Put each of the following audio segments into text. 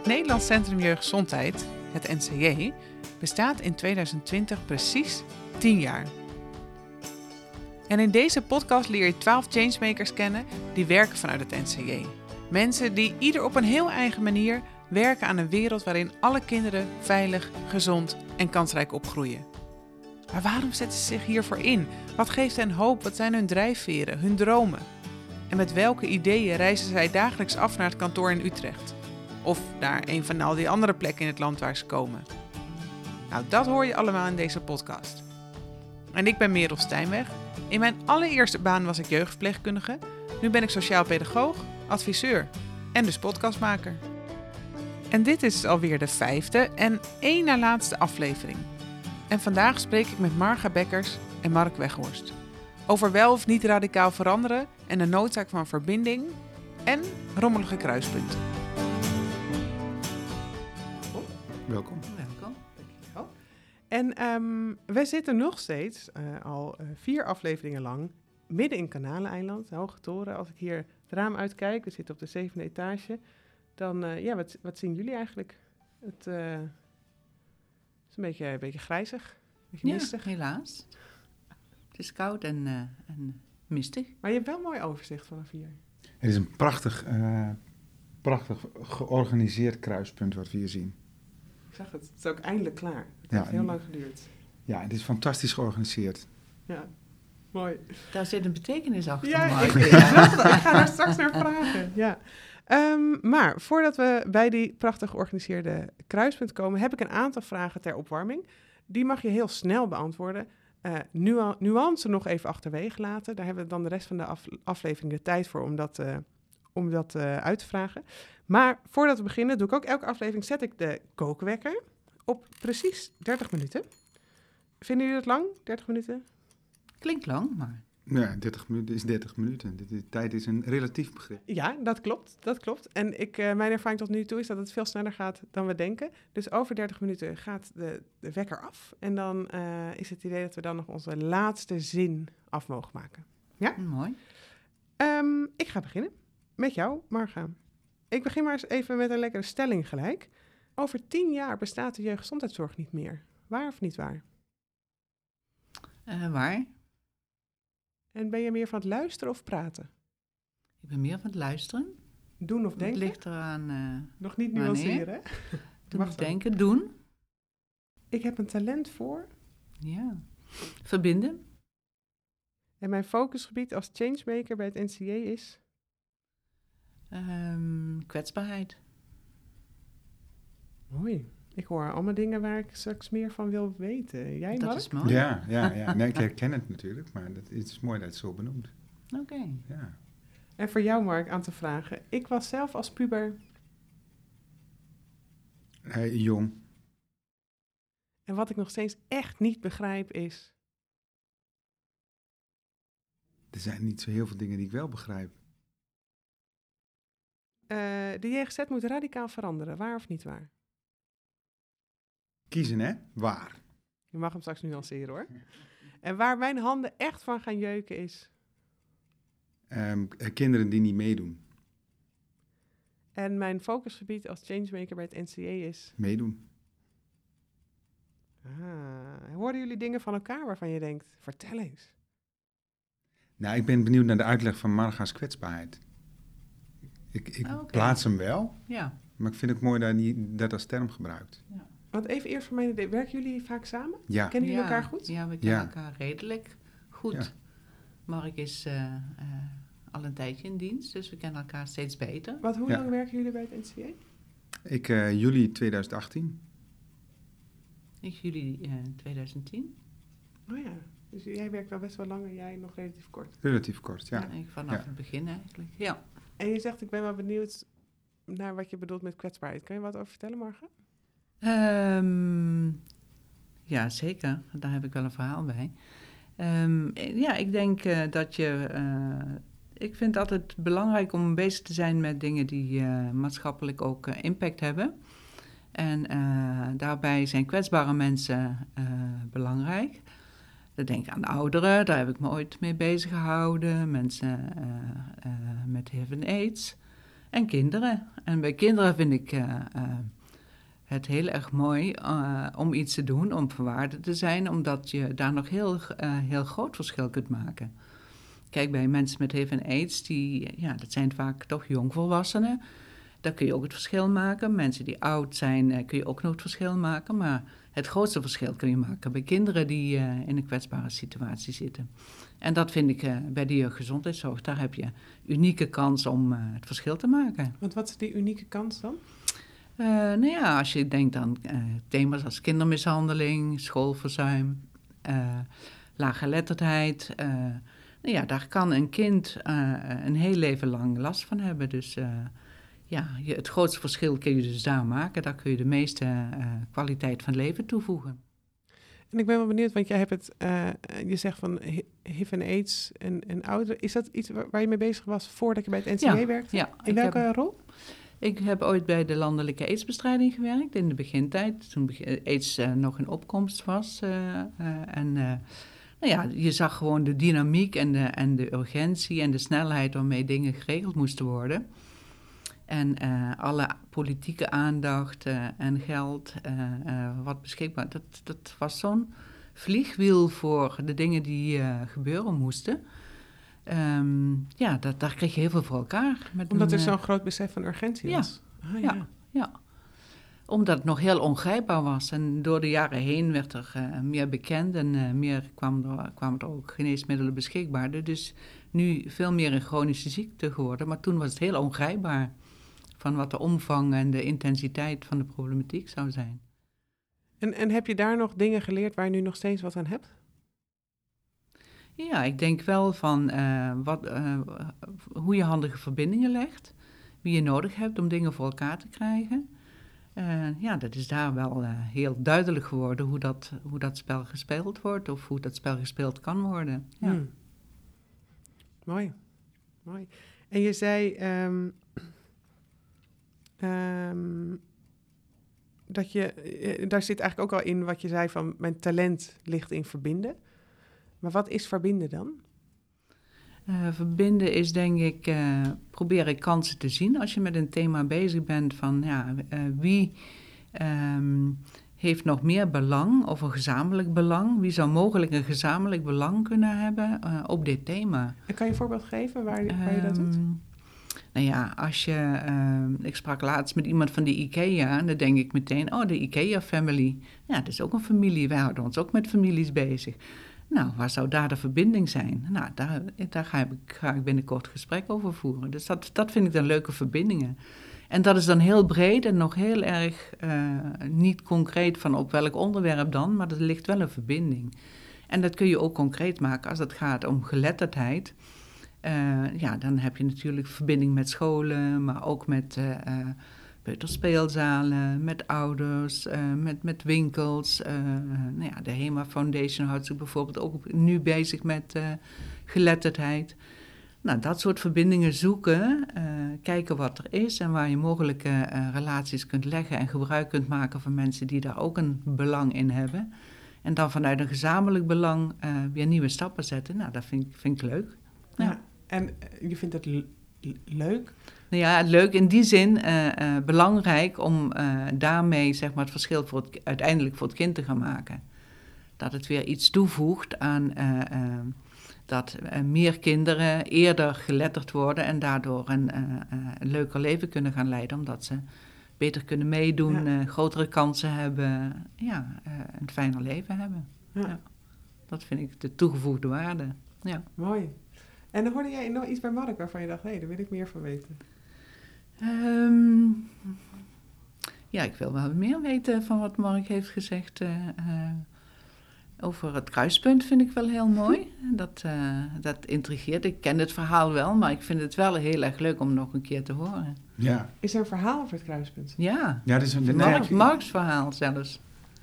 Het Nederlands Centrum Jeugdgezondheid, het NCJ, bestaat in 2020 precies 10 jaar. En in deze podcast leer je 12 changemakers kennen die werken vanuit het NCJ. Mensen die ieder op een heel eigen manier werken aan een wereld waarin alle kinderen veilig, gezond en kansrijk opgroeien. Maar waarom zetten ze zich hiervoor in? Wat geeft hen hoop? Wat zijn hun drijfveren, hun dromen? En met welke ideeën reizen zij dagelijks af naar het kantoor in Utrecht? Of naar een van al die andere plekken in het land waar ze komen? Nou, dat hoor je allemaal in deze podcast. En ik ben Merel Stijnweg. In mijn allereerste baan was ik jeugdverpleegkundige. Nu ben ik sociaal pedagoog, adviseur en dus podcastmaker. En dit is alweer de vijfde en één na laatste aflevering. En vandaag spreek ik met Marga Bekkers en Mark Weghorst. Over wel of niet radicaal veranderen en de noodzaak van verbinding en rommelige kruispunten. Welkom. Welkom. Dankjewel. En ehm, wij zitten nog steeds, eh, al eh, vier afleveringen lang, midden in Kanaleneiland, Hoge Toren. Als ik hier het raam uitkijk, we zitten op de zevende etage, dan, eh, ja, wat, wat zien jullie eigenlijk? Het eh, is een beetje, een beetje grijzig, een beetje Ja, mistig. helaas. Het is koud en, eh, en mistig. Maar je hebt wel een mooi overzicht vanaf hier. Het is een prachtig, eh, prachtig georganiseerd kruispunt wat we hier zien. Ik zag het, het is ook eindelijk klaar. Het Ja, heeft heel en- lang geduurd. Ja, het is fantastisch georganiseerd. Ja, mooi. Daar zit een betekenis achter. Ja, ik, ik snap het. ik ga daar straks naar vragen. Ja. Ehm, maar voordat we bij die prachtig georganiseerde kruispunt komen, heb ik een aantal vragen ter opwarming. Die mag je heel snel beantwoorden. Eh nua- nuance nog even achterwege laten. Daar hebben we dan de rest van de af- aflevering de tijd voor om dat, eh, om dat eh, uit te vragen. Maar voordat we beginnen, doe ik ook elke aflevering, zet ik de kookwekker op precies 30 minuten. Vinden jullie dat lang, 30 minuten? Klinkt lang, maar Ja, 30 minuten is 30 minuten. Dit, dit- tijd is een relatief begrip. Ja, dat klopt. Dat klopt. En ik, eh, mijn ervaring tot nu toe is dat het veel sneller gaat dan we denken. Dus over 30 minuten gaat de, de wekker af. En dan eh, is het idee dat we dan nog onze laatste zin af mogen maken. mooi. Ehm, ik ga beginnen met jou, Marga. Ik begin maar eens even met een lekkere stelling gelijk. Over tien jaar bestaat de jeugdgezondheidszorg niet meer. Waar of niet waar? Eh, waar? En ben je meer van het luisteren of praten? Ik ben meer van het luisteren. Doen of Het denken? ligt eraan eh Nog niet nuanceren, hè? doen of denken, doen. Ik heb een talent voor Ja. Verbinden. En mijn focusgebied als changemaker bij het NCA is. Ehm, kwetsbaarheid. Mooi. Ik hoor allemaal dingen waar ik straks meer van wil weten. Jij, Dat Mark? is mooi. Ja, ja, ja. Nee, ik herken het natuurlijk, maar dat, het is mooi dat het zo benoemd. Oké. Ja. En voor jou, Mark, aan te vragen. Ik was zelf als puber. Hij, jong. En wat ik nog steeds echt niet begrijp is. Er zijn niet zo heel veel dingen die ik wel begrijp. Eh, de JGZ moet radicaal veranderen. Waar of niet waar? Kiezen, hè? Waar? Je mag hem straks nuanceren hoor. En waar mijn handen echt van gaan jeuken is. Ehm, eh, kinderen die niet meedoen. En mijn focusgebied als changemaker bij het NCA is. Meedoen. Ah, hoorden jullie dingen van elkaar waarvan je denkt: vertel eens. Nou, ik ben benieuwd naar de uitleg van Marga's kwetsbaarheid. Ik, ik Ah, plaats hem wel, Ja. maar ik vind het mooi dat hij dat als term gebruikt. Want even eerst voor idee: werken jullie vaak samen? Ja, Kennen jullie Ja, elkaar goed? Ja, we kennen Ja. elkaar redelijk goed. Ja. Mark is eh, eh, al een tijdje in dienst, dus we kennen elkaar steeds beter. Wat, hoe Ja. lang werken jullie bij het NCA? ik eh, juli 2018. Ik juli eh 2010. Oh ja, dus jij werkt wel best wel lang en jij nog relatief kort. Relatief kort, ja. Ik vanaf Ja. het begin eigenlijk. Ja. En je zegt, ik ben wel benieuwd naar wat je bedoelt met kwetsbaarheid. Kan je wat over vertellen, morgen? Ehm, ja, zeker. Daar heb ik wel een verhaal bij. Ehm, ja, ik denk eh, dat je. eh, ik vind het altijd belangrijk om bezig te zijn met dingen die eh, maatschappelijk ook impact hebben. En daarbij zijn kwetsbare mensen belangrijk. Denk aan ouderen, daar heb ik me ooit mee bezig gehouden. Mensen eh, eh, met HIV en AIDS. En kinderen. En bij kinderen vind ik uh, het heel erg mooi om iets te doen, om verwaarde te zijn, omdat je daar nog heel, heel groot verschil kunt maken. Kijk, bij mensen met HIV en AIDS, die, ja, dat zijn vaak toch jongvolwassenen. Daar kun je ook het verschil maken. Mensen die oud zijn, kun je ook nog het verschil maken. Maar het grootste verschil kun je maken bij kinderen die in een kwetsbare situatie zitten. En dat vind ik uh, bij de jeugdgezondheidszorg. Daar heb je unieke kans om uh, het verschil te maken. Want wat is die unieke kans dan? Nou ja, als je denkt aan thema's als kindermishandeling, schoolverzuim, laaggeletterdheid. nou ja, daar kan een kind een heel leven lang last van hebben. Dus ja, je, het grootste verschil kun je dus daar maken. Daar kun je de meeste kwaliteit van leven toevoegen. En ik ben wel benieuwd, want jij hebt het, uh, je zegt van HIV en AIDS en, en ouderen. Is dat iets waar, je mee bezig was voordat je bij het NCW werkte? Ja. In welke rol? Ik heb ooit bij de landelijke aidsbestrijding gewerkt in de begintijd, toen aids uh, nog in opkomst was. En nou ja, je zag gewoon de dynamiek en de, en de urgentie en de snelheid waarmee dingen geregeld moesten worden. En uh, alle politieke aandacht uh, en geld uh, wat beschikbaar, dat, dat was zo'n vliegwiel voor de dingen die gebeuren moesten. Um, ja, dat, daar kreeg je heel veel voor elkaar. Met Omdat een, er zo'n groot besef van urgentie ja, was? Ah, ja, ja, ja. Omdat het nog heel ongrijpbaar was. En door de jaren heen werd er meer bekend en meer kwamen er, kwamen er ook geneesmiddelen beschikbaar. Dus nu veel meer een chronische ziekte geworden. Maar toen was het heel ongrijpbaar van wat de omvang en de intensiteit van de problematiek zou zijn. En, en heb je daar nog dingen geleerd waar je nu nog steeds wat aan hebt? Ja, ik denk wel van uh, wat, uh, hoe je handige verbindingen legt, wie je nodig hebt om dingen voor elkaar te krijgen. Uh, ja, dat is daar wel heel duidelijk geworden hoe dat, hoe dat spel gespeeld wordt of hoe dat spel gespeeld kan worden. Ja. Hmm. Mooi, mooi. En je zei, um, Um, dat je, eh, daar zit eigenlijk ook al in wat je zei van mijn talent ligt in verbinden. Maar wat is verbinden dan? Uh, verbinden is denk ik uh, proberen kansen te zien als je met een thema bezig bent van ja, uh, wie um, heeft nog meer belang of een gezamenlijk belang? Wie zou mogelijk een gezamenlijk belang kunnen hebben op dit thema? En kan je een voorbeeld geven waar, waar je dat doet? Ehm, nou ja, als je. Uh, ik sprak laatst met iemand van de IKEA. En dan denk ik meteen: oh, de IKEA-family. Ja, dat is ook een familie. Wij houden ons ook met families bezig. Nou, waar zou daar de verbinding zijn? Nou, daar, daar ga, ik, ga ik binnenkort gesprek over voeren. Dus dat, dat vind ik dan leuke verbindingen. En dat is dan heel breed en nog heel erg uh, niet concreet van op welk onderwerp dan, maar er ligt wel een verbinding. En dat kun je ook concreet maken als het gaat om geletterdheid. Uh, ja, dan heb je natuurlijk verbinding met scholen, maar ook met uh, uh, peuterspeelzalen, met ouders, met, met winkels. nou ja, de HEMA Foundation houdt zich bijvoorbeeld ook nu bezig met geletterdheid. Nou, dat soort verbindingen zoeken, kijken wat er is en waar je mogelijke relaties kunt leggen en gebruik kunt maken van mensen die daar ook een belang in hebben. En dan vanuit een gezamenlijk belang weer nieuwe stappen zetten. Nou, dat vind, vind ik leuk. ja. En eh, je vindt het leuk? Nou ja, leuk in die zin uh, uh, belangrijk om uh, daarmee zeg maar, het verschil voor het, uiteindelijk voor het kind te gaan maken. Dat het weer iets toevoegt aan dat meer kinderen eerder geletterd worden en daardoor een, een, leuker leven kunnen gaan leiden, omdat ze beter kunnen meedoen, ja. grotere kansen hebben, ja, een fijner leven hebben. Ja. ja. Dat vind ik de toegevoegde waarde. Ja. Mooi. En dan hoorde jij nog iets bij Mark waarvan je dacht, hé, hey, daar wil ik meer van weten. Um, ja, ik wil wel meer weten van wat Mark heeft gezegd. Uh, uh, over het kruispunt vind ik wel heel mooi. Dat, uh, dat intrigeert. Ik ken het verhaal wel, maar ik vind het wel heel erg leuk om nog een keer te horen. Ja. Is er een verhaal over het kruispunt? Ja, ja dat is een, Mark, Marks verhaal zelfs.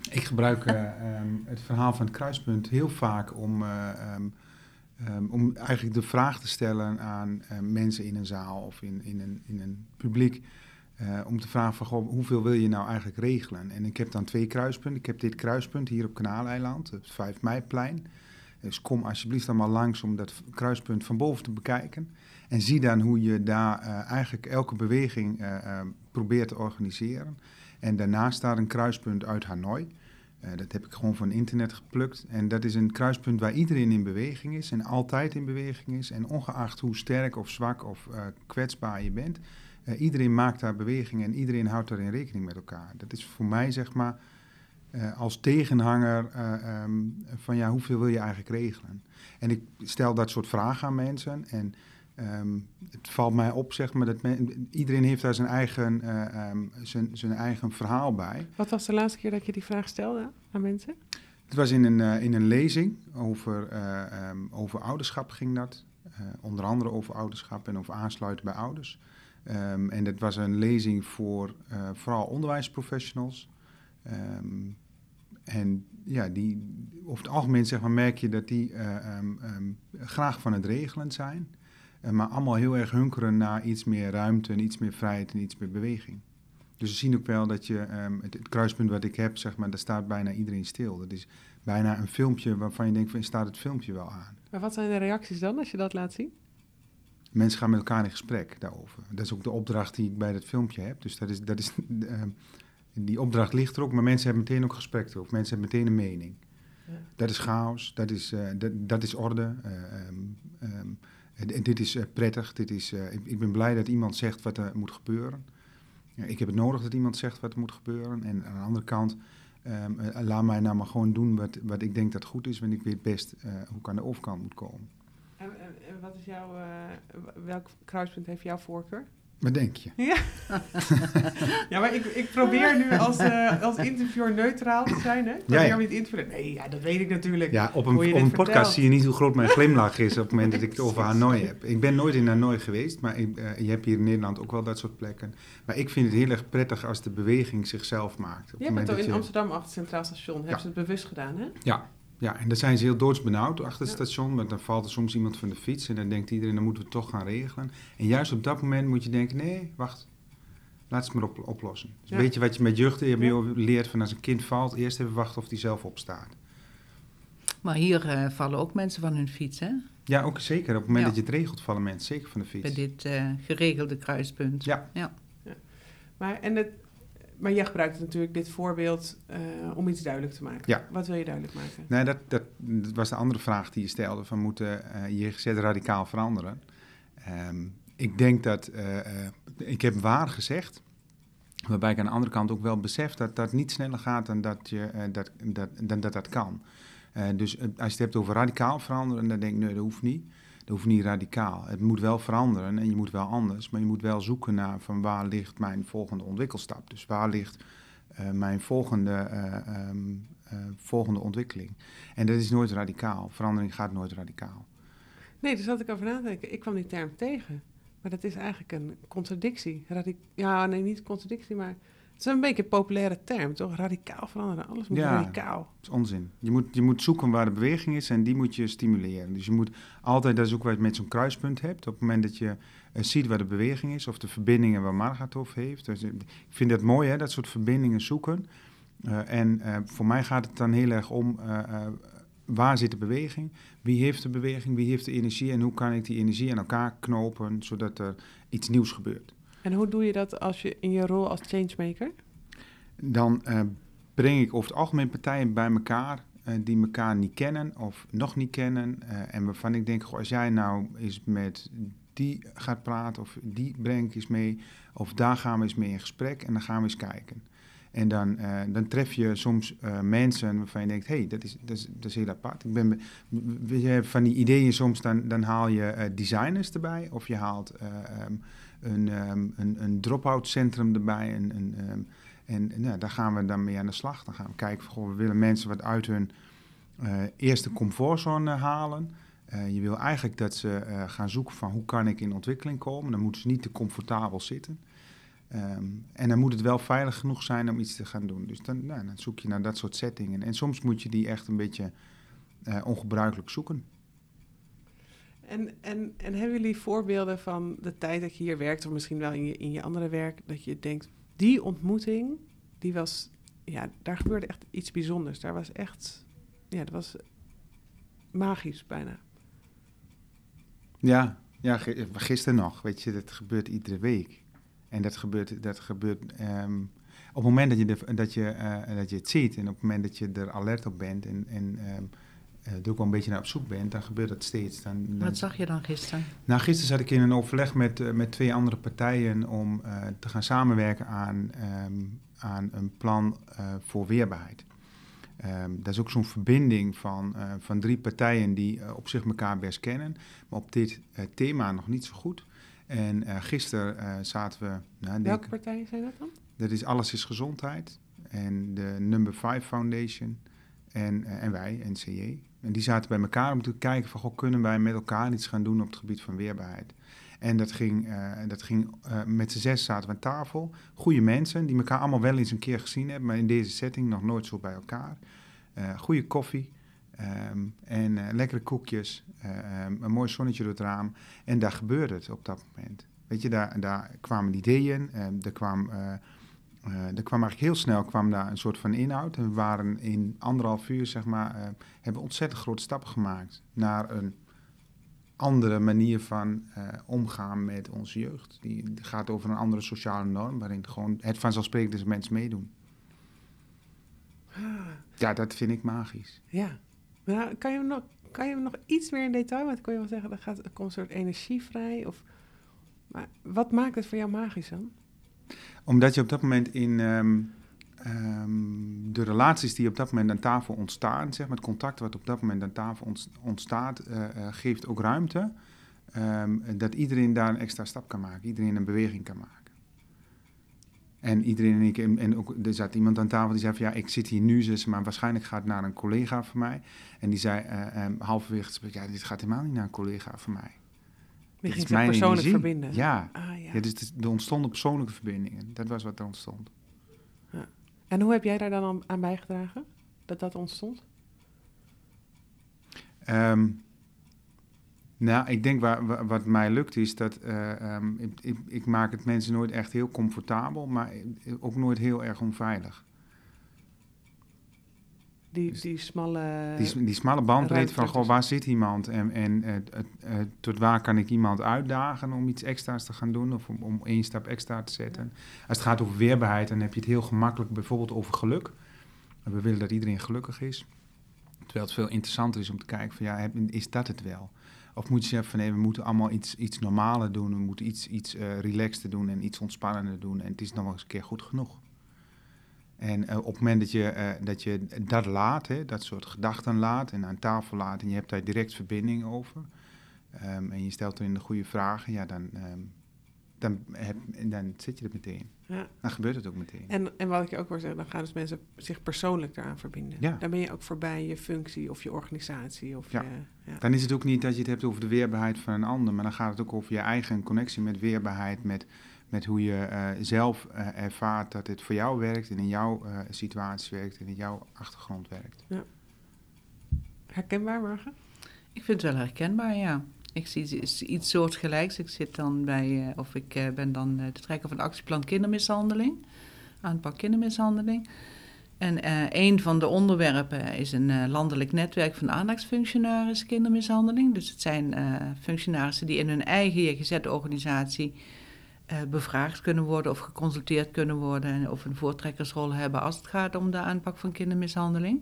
Ik gebruik um, het verhaal van het kruispunt heel vaak om... Um, Um, om eigenlijk de vraag te stellen aan uh, mensen in een zaal of in, in, een, in een publiek. Uh, om te vragen van, goh, hoeveel wil je nou eigenlijk regelen? En ik heb dan twee kruispunten. Ik heb dit kruispunt hier op Kanaaleiland, het 5 meiplein. Dus kom alsjeblieft allemaal langs om dat kruispunt van boven te bekijken. En zie dan hoe je daar eh, eigenlijk elke beweging eh, eh, probeert te organiseren. En daarnaast staat een kruispunt uit Hanoi. Eh, dat heb ik gewoon van internet geplukt. En dat is een kruispunt waar iedereen in beweging is en altijd in beweging is. En ongeacht hoe sterk of zwak of eh, kwetsbaar je bent, eh, iedereen maakt daar beweging en iedereen houdt daarin rekening met elkaar. Dat is voor mij zeg maar als tegenhanger eh, ehm, van ja, hoeveel wil je eigenlijk regelen? En ik stel dat soort vragen aan mensen en ehm, het valt mij op zeg maar dat men- iedereen heeft daar zijn eigen, eh, ehm, zijn, zijn eigen verhaal bij. Wat was de laatste keer dat je die vraag stelde aan mensen? Het was in een, eh, in een lezing over, eh, ehm, over ouderschap ging dat. Onder andere over ouderschap en over aansluiten bij ouders. En dat was een lezing voor vooral onderwijsprofessionals. En ja, die, over het algemeen zeg maar, merk je dat die graag van het regelen zijn. Eh, maar allemaal heel erg hunkeren naar iets meer ruimte en iets meer vrijheid en iets meer beweging. Dus we zien ook wel dat je, ehm, het, het kruispunt wat ik heb, zeg maar, daar staat bijna iedereen stil. Dat is bijna een filmpje waarvan je denkt, van, staat het filmpje wel aan? Maar wat zijn de reacties dan als je dat laat zien? Mensen gaan met elkaar in gesprek daarover. Dat is ook de opdracht die ik bij dat filmpje heb. Dus dat is, dat is, ehm, die opdracht ligt er ook, maar mensen hebben meteen ook gesprek erover. Mensen hebben meteen een mening. Ja. Dat is chaos, dat is, eh, dat, dat is orde. ehm, en dit is eh, prettig. Dit is, eh, ik, ik ben blij dat iemand zegt wat er moet gebeuren. Ik heb het nodig dat iemand zegt wat er moet gebeuren. En aan de andere kant, ehm, eh, laat mij nou maar gewoon doen wat, wat ik denk dat goed is. Want ik weet best hoe ik aan de overkant moet komen. En, wat is jouw, welk kruispunt heeft jouw voorkeur? Wat denk je? Ja, maar ik, ik probeer nu als, eh, als interviewer neutraal te zijn, hè? Ik probeer ja. niet in te vullen. Nee, ja, dat weet ik natuurlijk. Ja, op een, op een podcast zie je niet hoe groot mijn glimlach is op het moment dat ik het over Hanoi heb. Ik ben nooit in Hanoi geweest, maar ik, eh, je hebt hier in Nederland ook wel dat soort plekken. Maar ik vind het heel erg prettig als de beweging zichzelf maakt. Op moment het al in je- Amsterdam achter het Centraal Station. Hebben ze het bewust gedaan, hè? Ja, ja, en dan zijn ze heel doodsbenauwd achter het Ja. station. Want dan valt er soms iemand van de fiets en dan denkt iedereen, dan moeten we het toch gaan regelen. En juist op dat moment moet je denken, nee, wacht, laat ze het maar op, oplossen. Dus Ja. Weet je wat je met jeugd je Ja. leert van als een kind valt, eerst even wachten of die zelf opstaat. Maar hier eh, vallen ook mensen van hun fiets, hè? Ja, ook zeker. Op het moment Ja. dat je het regelt, vallen mensen zeker van de fiets. Bij dit eh, geregelde kruispunt. Ja. Maar, en het, maar jij gebruikt natuurlijk dit voorbeeld eh, om iets duidelijk te maken. Ja. Wat wil je duidelijk maken? Nee, dat, dat, dat was de andere vraag die je stelde: van moeten eh je GZ radicaal veranderen? Ehm, ik denk dat, eh, ik heb waar gezegd, waarbij ik aan de andere kant ook wel besef dat dat niet sneller gaat dan dat je, dat, dat, dan dat, dat kan. Dus als je het hebt over radicaal veranderen, dan denk ik, nee, dat hoeft niet. Dat hoeft niet radicaal. Het moet wel veranderen en je moet wel anders, maar je moet wel zoeken naar van waar ligt mijn volgende ontwikkelstap. Dus waar ligt eh, mijn volgende, eh, ehm, eh, volgende ontwikkeling. En dat is nooit radicaal. Verandering gaat nooit radicaal. Nee, daar zat ik over na te denken. Ik kwam die term tegen. Maar dat is eigenlijk een contradictie. Radi- ja, nee, niet contradictie, maar het is een beetje een populaire term, toch? Radicaal veranderen. Alles moet Ja. radicaal. Dat is onzin. Je moet, je moet zoeken waar de beweging is en die moet je stimuleren. Dus je moet altijd, is ook wat je met zo'n kruispunt hebt. Op het moment dat je eh, ziet waar de beweging is of de verbindingen waar Margaret over heeft. Dus, eh, ik vind dat mooi, hè, dat soort verbindingen zoeken. Eh, en voor mij gaat het dan heel erg om waar zit de beweging? Wie heeft de beweging? Wie heeft de energie? En hoe kan ik die energie aan elkaar knopen zodat er iets nieuws gebeurt? En hoe doe je dat als je in je rol als changemaker? dan eh, breng ik over het algemeen partijen bij elkaar eh, die elkaar niet kennen of nog niet kennen. eh, en waarvan ik denk, goh, als jij nou eens met die gaat praten of die breng ik eens mee, of daar gaan we eens mee in gesprek en dan gaan we eens kijken. En dan, dan tref je soms mensen waarvan je denkt, hé, hey, dat, is, dat, is, heel apart. Ik ben, van die ideeën soms, dan, dan haal je designers erbij of je haalt eh, ehm, een, ehm, een, een drop-out centrum erbij, een, een, en nou, daar gaan we dan mee aan de slag. Dan gaan we kijken, we willen mensen wat uit hun eh, eerste comfortzone halen. Eh, je wil eigenlijk dat ze eh, gaan zoeken van hoe kan ik in ontwikkeling komen. Dan moeten ze niet te comfortabel zitten. Ehm, en dan moet het wel veilig genoeg zijn om iets te gaan doen. Dus dan, nou, dan zoek je naar dat soort settingen. En soms moet je die echt een beetje eh, ongebruikelijk zoeken. En, en, en hebben jullie voorbeelden van de tijd dat je hier werkt, of misschien wel in je, in je andere werk, dat je denkt, die ontmoeting, die was, ja, daar gebeurde echt iets bijzonders. Daar was echt, ja, dat was magisch bijna. Ja, Ja, gisteren nog. Weet je, dat gebeurt iedere week. En dat gebeurt, dat gebeurt ehm, op het moment dat je, de, dat, je, eh, dat je het ziet en op het moment dat je er alert op bent en, en ehm, eh, er ook wel een beetje naar op zoek bent, dan gebeurt dat steeds. Dan, dan- Wat zag je dan gisteren? Nou, gisteren zat ik in een overleg met, eh, met twee andere partijen om eh, te gaan samenwerken aan, ehm, aan een plan eh, voor weerbaarheid. Ehm, dat is ook zo'n verbinding van, eh, van drie partijen die eh, op zich elkaar best kennen, maar op dit eh, thema nog niet zo goed. En eh, gisteren eh, zaten we, nou, denk, Welke partijen zijn dat dan? dat is Alles is Gezondheid en de Number 5 Foundation en, eh, en wij, NCJ. En die zaten bij elkaar om te kijken van, goh, kunnen wij met elkaar iets gaan doen op het gebied van weerbaarheid. En dat ging, eh, dat ging eh, met z'n zes zaten we aan tafel. Goede mensen die elkaar allemaal wel eens een keer gezien hebben, maar in deze setting nog nooit zo bij elkaar. Eh goede koffie ehm, en lekkere koekjes, eh, ehm, een mooi zonnetje door het raam. En daar gebeurde het op dat moment. Weet je, daar, daar kwamen ideeën, ehm, er kwam... eh, er kwam eigenlijk heel snel kwam daar een soort van inhoud. En we waren in anderhalf uur, zeg maar, eh, hebben ontzettend grote stappen gemaakt naar een andere manier van eh, omgaan met onze jeugd. Die, gaat over een andere sociale norm, waarin gewoon het vanzelfsprekend is dat mensen meedoen. Ja, dat vind ik magisch. Ja. Nou, kan je hem nog, kan je hem nog iets meer in detail? Want kon je wel zeggen, er, gaat, er komt een soort energie vrij. Of, maar wat maakt het voor jou magisch dan? Omdat je op dat moment in ehm, ehm, de relaties die op dat moment aan tafel ontstaan, zeg maar, het contact wat op dat moment aan tafel ont- ontstaat, eh, eh, geeft ook ruimte ehm, dat iedereen daar een extra stap kan maken, iedereen een beweging kan maken. En iedereen, ik, en, en ook, er zat iemand aan tafel die zei van ja, ik zit hier nu, zus, maar waarschijnlijk gaat het naar een collega van mij. En die zei eh, halverwege ja, dit gaat helemaal niet naar een collega van mij. Je ging mijn persoonlijk energie. verbinden. Ja, Ah, ja. ja. dus er ontstonden persoonlijke verbindingen. Dat was wat er ontstond. En hoe heb jij daar dan aan- bijgedragen? Dat dat ontstond? Ehm, nou, ik denk waar, wa- wat mij lukt is dat eh, ehm, ik, ik, ik maak het mensen nooit echt heel comfortabel, maar ook nooit heel erg onveilig. Die, Dus die smalle... Die, smalle bandbreedte van, goh, waar zit iemand en, en eh, eh, tot waar kan ik iemand uitdagen om iets extra's te gaan doen of om, om één stap extra te zetten. Als het gaat over weerbaarheid, dan heb je het heel gemakkelijk bijvoorbeeld over geluk. We willen dat iedereen gelukkig is. Terwijl het veel interessanter is om te kijken van, ja, is dat het wel? Of moet je zeggen van, nee, we moeten allemaal iets, iets normaler doen, we moeten iets, iets eh relaxter doen en iets ontspannender doen en het is nog wel eens een keer goed genoeg. En eh, op het moment dat je, eh, dat je dat laat, hè, dat soort gedachten laat en aan tafel laat en je hebt daar direct verbinding over ehm, en je stelt erin de goede vragen, ja, dan, ehm, dan, heb, dan zit je er meteen. Ja. Dan gebeurt het ook meteen. En, en wat ik je ook wil zeggen, dan gaan dus mensen zich persoonlijk eraan verbinden. Ja. Dan ben je ook voorbij je functie of je organisatie. Of Ja. Je, ja. Dan is het ook niet dat je het hebt over de weerbaarheid van een ander, maar dan gaat het ook over je eigen connectie met weerbaarheid, met, met hoe je eh, zelf eh, ervaart dat het voor jou werkt en in jouw eh, situatie werkt en in jouw achtergrond werkt. Herkenbaar, Margen? Ik vind het wel herkenbaar, ja. Ik zie iets, soortgelijks. Ik zit dan bij, eh, of ik eh, ben dan de trekker van het actieplan kindermishandeling. Aanpak kindermishandeling. En eh, een van de onderwerpen is een eh, landelijk netwerk van aandachtsfunctionarissen kindermishandeling. Dus het zijn eh, functionarissen die in hun eigen JGZ-organisatie eh, bevraagd kunnen worden of geconsulteerd kunnen worden. En of een voortrekkersrol hebben als het gaat om de aanpak van kindermishandeling.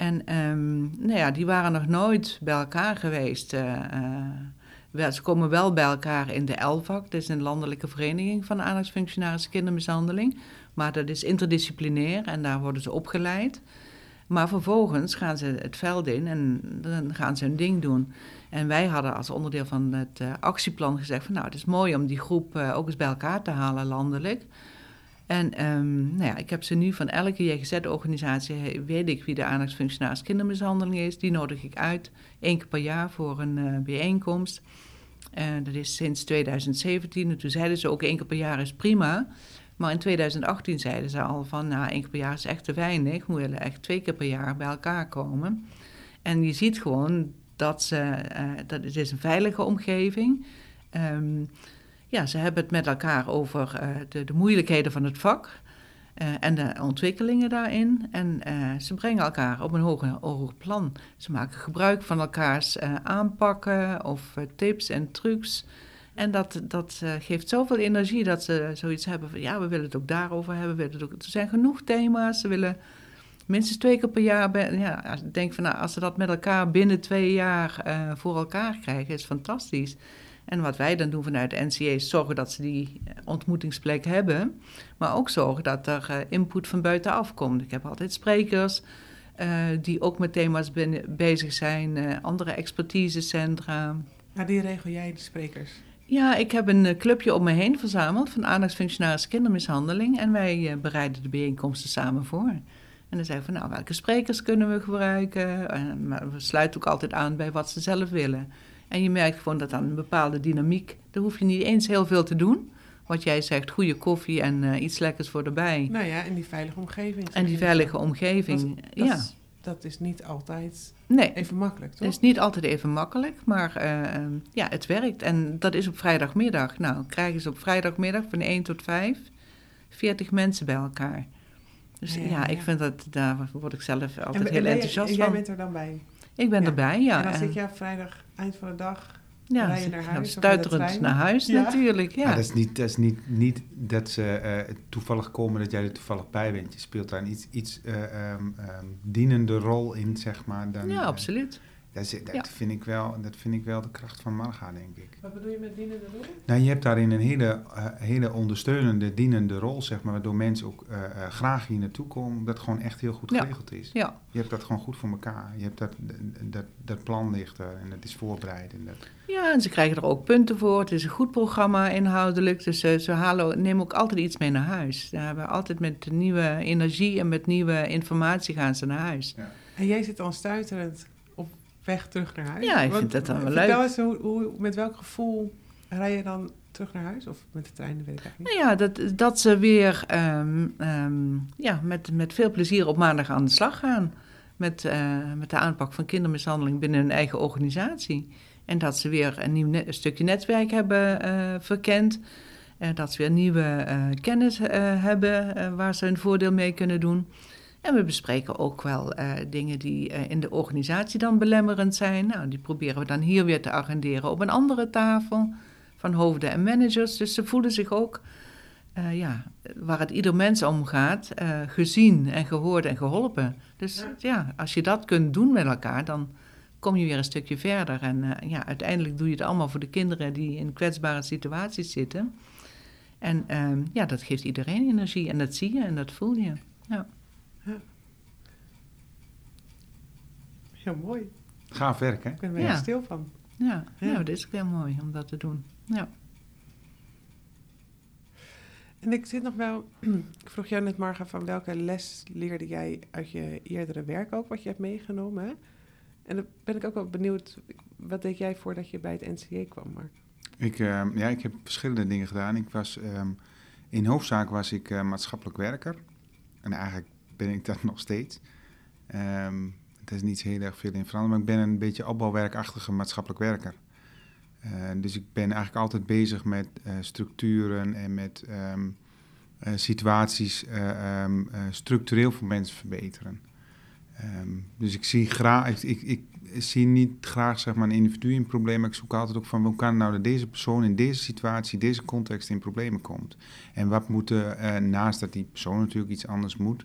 En ehm, nou ja, die waren nog nooit bij elkaar geweest. eh, eh, ze komen wel bij elkaar in de LVAC, dat is een landelijke vereniging van aandachtsfunctionarissen kindermishandeling. Maar dat is interdisciplinair en daar worden ze opgeleid. Maar vervolgens gaan ze het veld in en dan gaan ze hun ding doen. En wij hadden als onderdeel van het eh, actieplan gezegd van nou, het is mooi om die groep eh, ook eens bij elkaar te halen landelijk. En ehm, nou ja, ik heb ze nu van elke JGZ-organisatie, weet ik wie de aandachtsfunctionaris kindermishandeling is. Die nodig ik uit, één keer per jaar voor een eh, bijeenkomst. Dat is sinds 2017. En toen zeiden ze ook één keer per jaar is prima. Maar in 2018 zeiden ze al van, nou, één keer per jaar is echt te weinig. We willen echt twee keer per jaar bij elkaar komen. En je ziet gewoon dat ze, eh, dat het is een veilige omgeving. Ehm ja, ze hebben het met elkaar over eh, de, de moeilijkheden van het vak. eh, en de ontwikkelingen daarin. En ze brengen elkaar op een hoger, plan. Ze maken gebruik van elkaars aanpakken of tips en trucs. En dat, dat eh, geeft zoveel energie dat ze zoiets hebben van... ja, we willen het ook daarover hebben. We willen het ook, er zijn genoeg thema's. Ze willen minstens twee keer per jaar... ben- ja, denk van, nou, als ze dat met elkaar binnen twee jaar eh, voor elkaar krijgen... is fantastisch. En wat wij dan doen vanuit de NCA is zorgen dat ze die eh, ontmoetingsplek hebben... maar ook zorgen dat er input van buitenaf komt. Ik heb altijd sprekers... die ook met thema's bezig zijn, andere expertisecentra. Ja, die regel jij, die sprekers. Ja, ik heb een eh, clubje om me heen verzameld van aandachtsfunctionaris kindermishandeling. En wij eh, bereiden de bijeenkomsten samen voor. En dan zeggen we van, nou, welke sprekers kunnen we gebruiken? En, maar we sluiten ook altijd aan bij wat ze zelf willen. En je merkt gewoon dat dan een bepaalde dynamiek... daar hoef je niet eens heel veel te doen. Wat jij zegt, goede koffie en eh, iets lekkers voor erbij. Nou ja, en die veilige omgeving. En die veilige omgeving, Dat, ja. is, dat is niet altijd Nee, even makkelijk, toch? Het is niet altijd even makkelijk, maar eh, ehm, ja, het werkt. En dat is op vrijdagmiddag. Nou, krijgen ze op vrijdagmiddag van 1 tot 5 40 mensen bij elkaar. Dus Ja, ja, ja, ik vind dat, daar word ik zelf altijd en heel enthousiast en jij van. bent er dan bij. Ik ben Ja. erbij, ja. en dan zit je op vrijdag, eind van de dag... ja, zit naar huis stuiterend naar huis Ja. natuurlijk, ja. Maar dat is niet, dat, is niet, niet dat ze eh, toevallig komen dat jij er toevallig bij bent. Je speelt daar een iets, iets eh, ehm, ehm, dienende rol in, zeg maar. Dan, ja, eh, absoluut. Dat, is- dat, Ja. vind ik wel, dat vind ik wel de kracht van Marga, denk ik. Wat bedoel je met dienende rol? Nou, je hebt daarin een hele, eh, hele ondersteunende, dienende rol, zeg maar, waardoor mensen ook eh, eh, graag hier naartoe komen, omdat het gewoon echt heel goed Ja. geregeld is. Ja, Je hebt dat gewoon goed voor elkaar. Je hebt dat, dat, dat plan ligt er en het is voorbereid. En dat, ja, en ze krijgen er ook punten voor. Het is een goed programma inhoudelijk. Dus eh, ze halen, nemen ook altijd iets mee naar huis. Ze hebben altijd met nieuwe energie en met nieuwe informatie gaan ze naar huis. En jij zit dan stuiterend weg terug naar huis? Ja, ik Want- vind dat dan wel leuk. eens, hoe, hoe, met welk gevoel rij je dan terug naar huis? Of met de trein, dat weet ik eigenlijk niet. Nou ja, dat, dat ze weer ehm, ehm, ja, met, met veel plezier op maandag aan de slag gaan. Met, eh, met de aanpak van kindermishandeling binnen hun eigen organisatie. En dat ze weer een nieuw net- een stukje netwerk hebben eh, verkend. Eh, dat ze weer nieuwe eh, kennis hebben waar ze hun voordeel mee kunnen doen. En we bespreken ook wel eh, dingen die eh, in de organisatie dan belemmerend zijn. Nou, die proberen we dan hier weer te agenderen op een andere tafel van hoofden en managers. Dus ze voelen zich ook, eh, ja, waar het ieder mens om gaat, gezien en gehoord en geholpen. Dus Ja. ja. als je dat kunt doen met elkaar, dan kom je weer een stukje verder. En ja, uiteindelijk doe je het allemaal voor de kinderen die in kwetsbare situaties zitten. En ehm, ja, dat geeft iedereen energie en dat zie je en dat voel je. Ja. Heel mooi. gaaf werk, hè? Ik ben er Ja. stil van. Ja, Ja. ja. dat is ook heel mooi om dat te doen. Ja. En ik zit nog wel... ik vroeg jou net, Marga, van welke les leerde jij uit je eerdere werk ook, wat je hebt meegenomen? Hè? En dan ben ik ook wel benieuwd, wat deed jij voordat je bij het NCA kwam, Mark? Ik, ehm, ja, ik heb verschillende dingen gedaan. Ik was, ehm, in hoofdzaak was ik eh, maatschappelijk werker. En eigenlijk ben ik dat nog steeds. Ehm er is niet heel erg veel in veranderd, maar ik ben een beetje opbouwwerkachtige maatschappelijk werker. Eh, dus ik ben eigenlijk altijd bezig met eh, structuren en met ehm, eh, situaties eh, ehm, eh, structureel voor mensen verbeteren. Dus ik zie graag, ik, ik, zie niet graag zeg maar, een individu in problemen. Ik zoek altijd ook van hoe kan het nou dat deze persoon in deze situatie, deze context in problemen komt. En wat moet er, naast dat die persoon natuurlijk iets anders moet,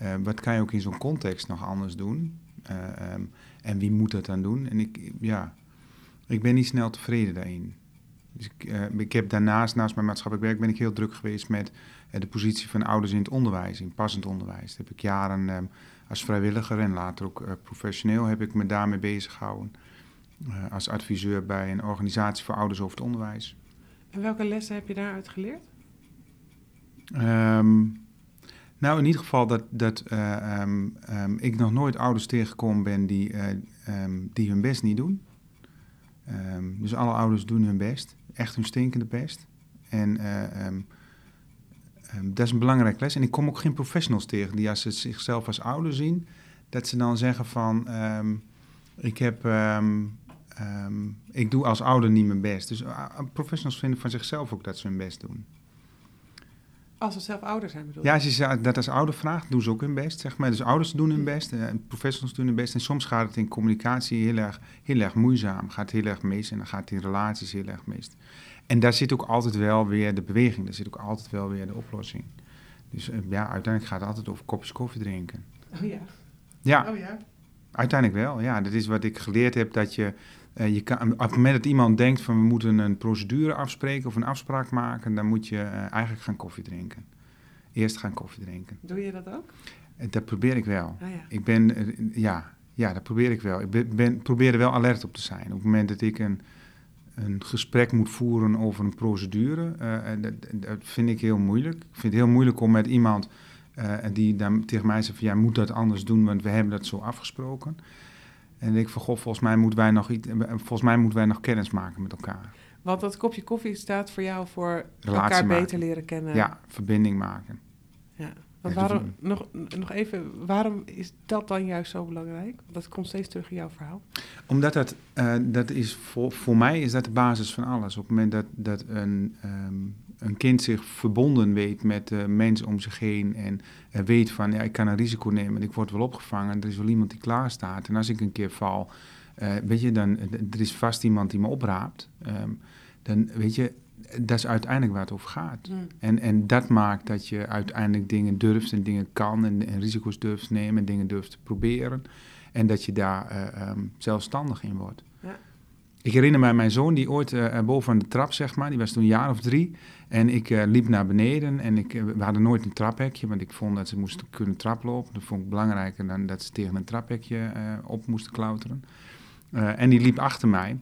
eh, wat kan je ook in zo'n context nog anders doen? Eh, ehm, en wie moet dat dan doen? En ik, ja, ik ben niet snel tevreden daarin. Dus ik, eh, ik heb daarnaast, naast mijn maatschappelijk werk, ben ik heel druk geweest met de positie van ouders in het onderwijs, in passend onderwijs. Dat heb ik jaren ehm, als vrijwilliger en later ook professioneel heb ik me daarmee bezig gehouden. Eh, als adviseur bij een organisatie voor ouders over het onderwijs. En welke lessen heb je daaruit geleerd? Ehm, nou, in ieder geval dat, dat eh, ehm, ehm, ik nog nooit ouders tegengekomen ben die, eh, ehm, die hun best niet doen. Dus alle ouders doen hun best, echt hun stinkende best. En eh, dat is een belangrijk les. En ik kom ook geen professionals tegen die als ze zichzelf als ouder zien, dat ze dan zeggen van, ik heb... ik doe als ouder niet mijn best. Dus professionals vinden van zichzelf ook dat ze hun best doen. Als ze zelf ouder zijn bedoel Ja, als je ze dat als ouder vraagt, doen ze ook hun best, zeg maar. Dus ouders doen hun best, eh, professionals doen hun best. En soms gaat het in communicatie heel erg, heel erg moeizaam, gaat heel erg mis en dan gaat het in relaties heel erg mis. En daar zit ook altijd wel weer de beweging, daar zit ook altijd wel weer de oplossing. Dus eh, ja, uiteindelijk gaat het altijd over kopjes koffie drinken. Oh ja. Ja, Oh ja. uiteindelijk wel. Ja, dat is wat ik geleerd heb, dat je, eh, je kan, op het moment dat iemand denkt van we moeten een procedure afspreken of een afspraak maken, dan moet je eh, eigenlijk gaan koffie drinken. Eerst gaan koffie drinken. Doe je dat ook? Eh, Dat probeer ik wel. Ah ja. Ik ben, ja, ja, dat probeer ik wel. Ik ben, ben, probeer er wel alert op te zijn. Op het moment dat ik een, een gesprek moet voeren over een procedure, dat, dat vind ik heel moeilijk. Ik vind het heel moeilijk om met iemand die dan tegen mij zegt van, jij moet dat anders doen, want we hebben dat zo afgesproken. En ik van, goh, volgens mij moeten wij nog, iets, eh, volgens mij moeten wij nog kennis maken met elkaar. Want dat kopje koffie staat voor jou voor Relatie elkaar maken. beter leren kennen. Ja, verbinding maken. ja. Want Ja, waarom, nog, nog even, waarom is dat dan juist zo belangrijk? Want dat komt steeds terug in jouw verhaal. Omdat dat, eh, dat is voor, voor mij is dat de basis van alles. Op het moment dat, dat een, ehm, een kind zich verbonden weet met de mensen om zich heen en eh, weet van ja, ik kan een risico nemen, ik word wel opgevangen, er is wel iemand die klaar staat. En als ik een keer val, eh, weet je, dan er is vast iemand die me opraapt. Ehm, dan weet je, dat is uiteindelijk waar het over gaat. Hmm. En, en dat maakt dat je uiteindelijk dingen durft en dingen kan en, en risico's durft nemen en dingen durft te proberen. En dat je daar eh, ehm, zelfstandig in wordt. Ja. Ik herinner mij mijn zoon die ooit eh, boven aan de trap, zeg maar, die was toen een jaar of drie. En ik eh, liep naar beneden en ik, eh, we hadden nooit een traphekje, want ik vond dat ze moesten kunnen traplopen. Dat vond ik belangrijker dan dat ze tegen een traphekje eh, op moesten klauteren. Eh, en die liep achter mij.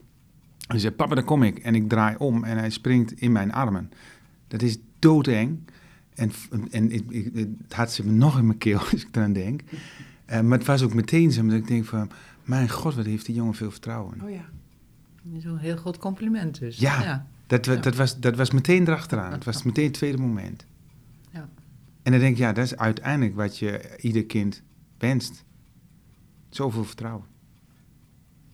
Hij zei, papa, daar kom ik. En ik draai om en hij springt in mijn armen. Dat is doodeng. En, en ik, het had ze me nog in mijn keel als ik eraan denk. Eh, maar het was ook meteen zo dat ik denk van... Mijn god, wat heeft die jongen veel vertrouwen. Oh ja. Zo'n heel groot compliment dus. Ja. Dat, Ja. dat, was, dat was meteen erachteraan. Het was meteen het tweede moment. Ja. En dan denk ik, ja, dat is uiteindelijk wat je ieder kind wenst. Zoveel vertrouwen.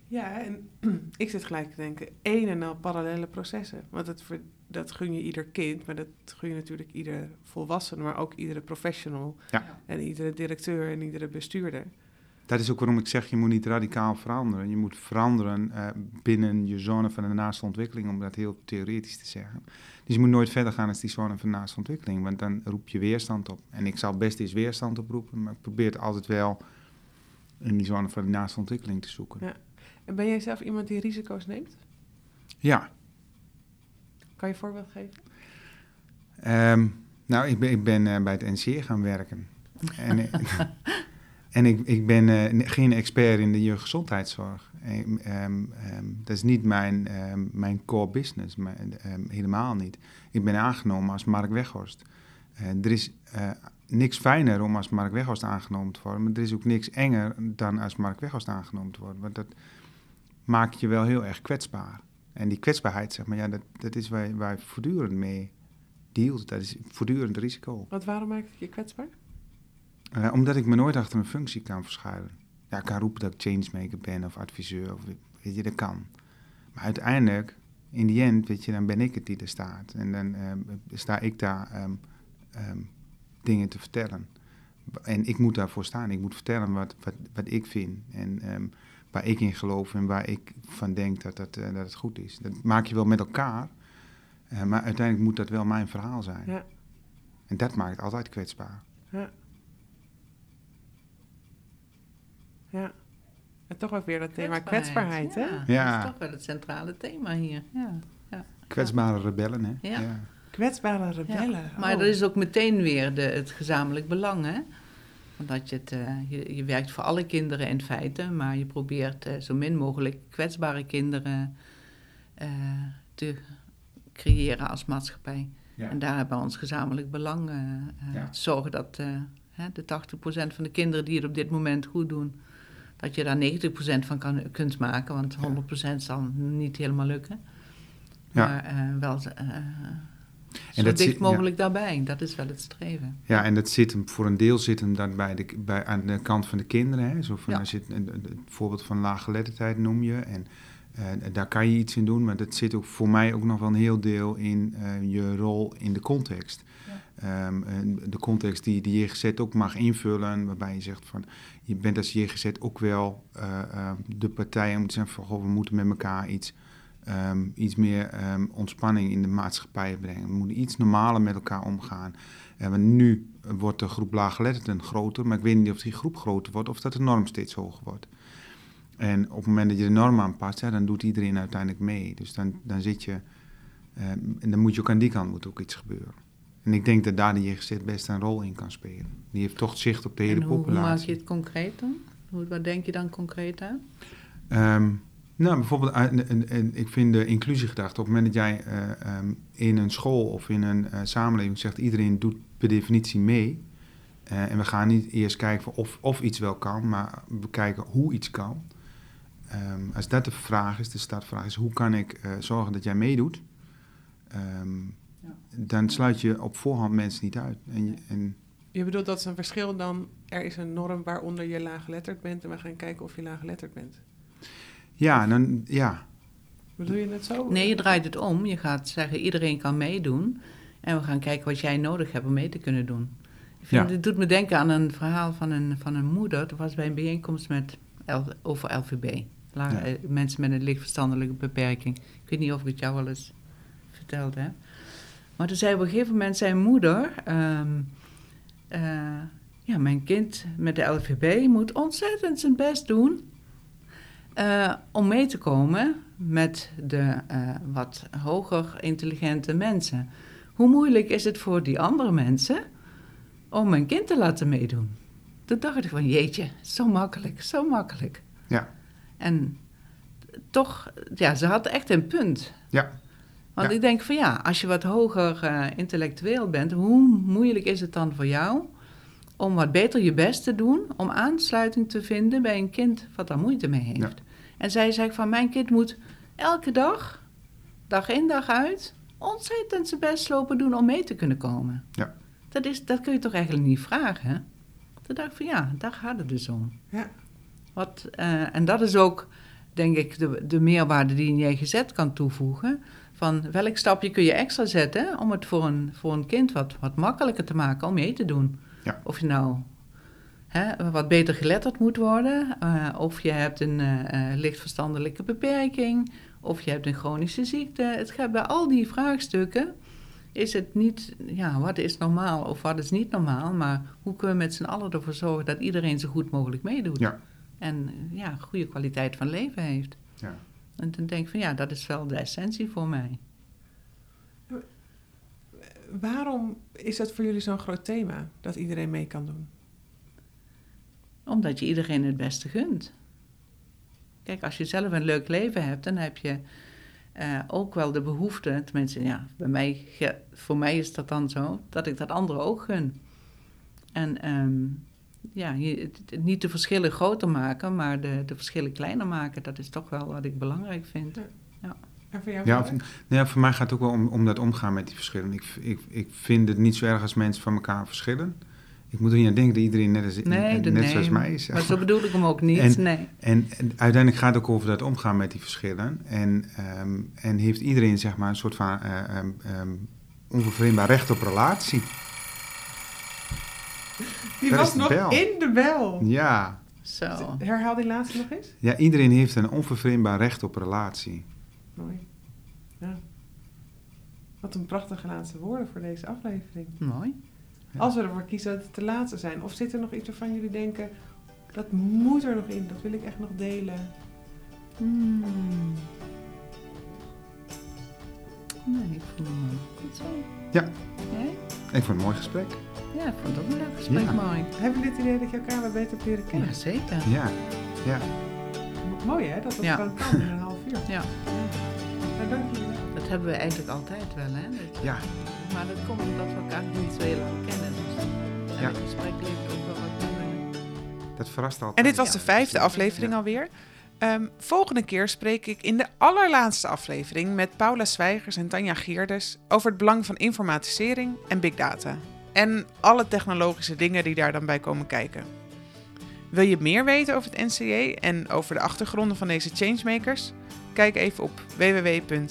Ja, en ik zit gelijk te denken, één en al parallele processen. Want dat, dat gun je ieder kind, maar dat gun je natuurlijk ieder volwassene, maar ook iedere professional. Ja. En iedere directeur en iedere bestuurder. Dat is ook waarom ik zeg, je moet niet radicaal veranderen. Je moet veranderen eh, binnen je zone van de naaste ontwikkeling, om dat heel theoretisch te zeggen. Dus je moet nooit verder gaan als die zone van de naaste ontwikkeling, want dan roep je weerstand op. En ik zal best eens weerstand oproepen, maar ik probeer het altijd wel in die zone van de naaste ontwikkeling te zoeken. Ja. En ben jij zelf iemand die risico's neemt? Ja, Kan je een voorbeeld geven? Ehm, nou, ik ben, ik ben eh, bij het NCE gaan werken. En, eh, en ik, ik ben eh, geen expert in de jeugdgezondheidszorg. Ehm, dat is niet mijn, mijn core business, ehm, helemaal niet. Ik ben aangenomen als Mark Weghorst. Eh, er is eh, niks fijner om als Mark Weghorst aangenomen te worden, maar er is ook niks enger dan als Mark Weghorst aangenomen te worden. Want dat maakt je wel heel erg kwetsbaar. En die kwetsbaarheid, zeg maar, ja, dat, dat is waar je voortdurend mee dealt. Dat is voortdurend risico. Want waarom maakt het je kwetsbaar? Eh, omdat ik me nooit achter een functie kan verschuilen. Ja, ik kan roepen dat ik changemaker ben of adviseur, of, weet je, dat kan. Maar uiteindelijk, in die end, weet je, dan ben ik het die er staat. En dan ehm, sta ik daar ehm, ehm, dingen te vertellen. En ik moet daarvoor staan. Ik moet vertellen wat, wat, wat ik vind. En waar ik in geloof en waar ik van denk dat, dat, eh, dat het goed is. Dat maak je wel met elkaar. eh, maar uiteindelijk moet dat wel mijn verhaal zijn. Ja. En dat maakt het altijd kwetsbaar. Ja. Ja. En toch ook weer dat thema kwetsbaarheid, hè? Ja, Ja. dat is toch wel het centrale thema hier. Ja. Kwetsbare rebellen, hè? Ja. Kwetsbare rebellen. Ja, Maar Oh. er is ook meteen weer de, het gezamenlijk belang, hè? Omdat je, het, eh, je, je werkt voor alle kinderen in feite, maar je probeert eh, zo min mogelijk kwetsbare kinderen eh, te creëren als maatschappij. Ja. En daar hebben we ons gezamenlijk belang Ja. te zorgen dat eh, hè, de 80% van de kinderen die het op dit moment goed doen, dat je daar 90% van kan, kunt maken, want 100% zal niet helemaal lukken. Ja. Maar eh, wel eh, zo dat dicht ja. mogelijk daarbij, dat is wel het streven. Ja, en dat zit hem, voor een deel zit hem dan bij de, bij, aan de kant van de kinderen. Hè? Zo van, Ja. als je het, voorbeeld van laaggeletterdheid noem je. En eh, daar kan je iets in doen, maar dat zit ook voor mij ook nog wel een heel deel in je rol in de context. ehm, en de context die de JGZ ook mag invullen, waarbij je zegt van je bent als JGZ ook wel eh, ehm, de partij om te zeggen van we moeten met elkaar iets, ehm, iets meer ehm, ontspanning in de maatschappij brengen. We moeten iets normaler met elkaar omgaan. En want nu wordt de groep laaggeletterden groter, maar ik weet niet of die groep groter wordt of dat de norm steeds hoger wordt. En op het moment dat je de norm aanpast, ja, dan doet iedereen uiteindelijk mee. Dus dan, dan zit je, en dan moet je ook aan die kant moet ook iets gebeuren. En ik denk dat daar de JGZ best een rol in kan spelen. Die heeft toch zicht op de hele en hoe, hoe populatie. maak je het concreet dan? Hoe, wat denk je dan concreet aan? Ehm, nou, bijvoorbeeld, eh, en- en- en ik vind de inclusiegedachte, op het moment dat jij eh, ehm, in een school of in een eh, samenleving zegt, iedereen doet per definitie mee. en we gaan niet eerst kijken of, of iets wel kan, maar we kijken hoe iets kan. Ehm, als dat de vraag is, de startvraag is, hoe kan ik zorgen dat jij meedoet? Dan sluit je op voorhand mensen niet uit. En, je- en Je bedoelt dat is een verschil dan, er is een norm waaronder je laaggeletterd bent en we gaan kijken of je laaggeletterd bent. ja, dan, ja, Bedoel je het zo? Nee, je draait het om. Je gaat zeggen, iedereen kan meedoen. En we gaan kijken wat jij nodig hebt om mee te kunnen doen. Ik vind, Ja. Het doet me denken aan een verhaal van een, van een moeder. Dat was bij een bijeenkomst met L- over LVB. La- Ja. eh, Mensen met een lichtverstandelijke beperking. Ik weet niet of ik het jou wel eens verteld heb. Maar toen zei op een gegeven moment zijn moeder... ehm, eh, ja, mijn kind met de LVB moet ontzettend zijn best doen... eh, om mee te komen met de eh, wat hoger intelligente mensen. Hoe moeilijk is het voor die andere mensen om mijn kind te laten meedoen? Toen dacht ik van, jeetje, zo makkelijk, zo makkelijk. Ja. En toch, ja, ze had echt een punt. Ja. Want Ja. ik denk van ja, als je wat hoger eh, intellectueel bent, hoe moeilijk is het dan voor jou om wat beter je best te doen, om aansluiting te vinden bij een kind wat daar moeite mee heeft. Ja. En zij zei van mijn kind moet elke dag, dag in dag uit, ontzettend zijn best lopen doen om mee te kunnen komen. Ja. Dat, is, dat kun je toch eigenlijk niet vragen, hè? Toen dacht ik van ja, daar gaat het dus om. Ja. Wat, eh, en dat is ook, denk ik, de, de meerwaarde die een JGZ kan toevoegen. Van welk stapje kun je extra zetten om het voor een, voor een kind wat, wat makkelijker te maken om mee te doen. Ja. Of je nou hè, wat beter geletterd moet worden, eh, of je hebt een eh, eh, lichtverstandelijke beperking, of je hebt een chronische ziekte. Het gaat bij al die vraagstukken is het niet, ja, wat is normaal of wat is niet normaal, maar hoe kunnen we met z'n allen ervoor zorgen dat iedereen zo goed mogelijk meedoet. Ja. En ja, goede kwaliteit van leven heeft. Ja. En dan denk ik van ja, dat is wel de essentie voor mij. Waarom is dat voor jullie zo'n groot thema, dat iedereen mee kan doen? Omdat je iedereen het beste gunt. Kijk, als je zelf een leuk leven hebt, dan heb je eh, ook wel de behoefte, tenminste, ja, bij mij, voor mij is dat dan zo, dat ik dat anderen ook gun. En ehm, ja, niet de verschillen groter maken, maar de, de verschillen kleiner maken, dat is toch wel wat ik belangrijk vind. En voor jou? Ja, of- nou ja, voor mij gaat het ook wel om, om dat omgaan met die verschillen. Ik, ik, ik vind het niet zo erg als mensen van elkaar verschillen. Ik moet er niet aan denken dat iedereen net, als, Nee, net nee, zoals mij is. Maar zo bedoel ik hem ook niet, En- nee. En, en uiteindelijk gaat het ook over dat omgaan met die verschillen. En, ehm, en heeft iedereen zeg maar een soort van eh, ehm, ehm, onvervreemdbaar recht op relatie. Die Daar was de nog bel. in de bel. Ja. Zo. Herhaal die laatste nog eens. ja, iedereen heeft een onvervreemdbaar recht op relatie. Mooi. Ja. Wat een prachtige laatste woorden voor deze aflevering. Mooi. Ja. Als we ervoor kiezen dat het te laatste zijn. Of zit er nog iets waarvan jullie denken, dat moet er nog in, dat wil ik echt nog delen. Hmm. Nee, ik hem goed zo. Ja. Jij? Ik vond het een mooi gesprek. Ja, ik vond het ook een leuk gesprek, Ja. mooi. Hebben jullie het idee dat je elkaar wat beter hebt leren kennen? Ja, zeker. Ja, ja. Mooi hè, dat dat Ja. gewoon kan in een half uur. Ja, Nou, dank jullie wel. dat hebben we eigenlijk altijd wel, hè? Dat- ja. Maar dat komt omdat we elkaar niet zo heel lang kennen. Dus en Ja. het gesprek levert ook wel wat nieuwe... Dat verrast altijd. En dit was Ja. de vijfde aflevering Ja. alweer. Ehm, volgende keer spreek ik in de allerlaatste aflevering met Paula Zwijgers en Tanja Geerdes over het belang van informatisering en big data. En alle technologische dingen die daar dan bij komen kijken. Wil je meer weten over het NCJ en over de achtergronden van deze changemakers? Kijk even op www.ncj.nl.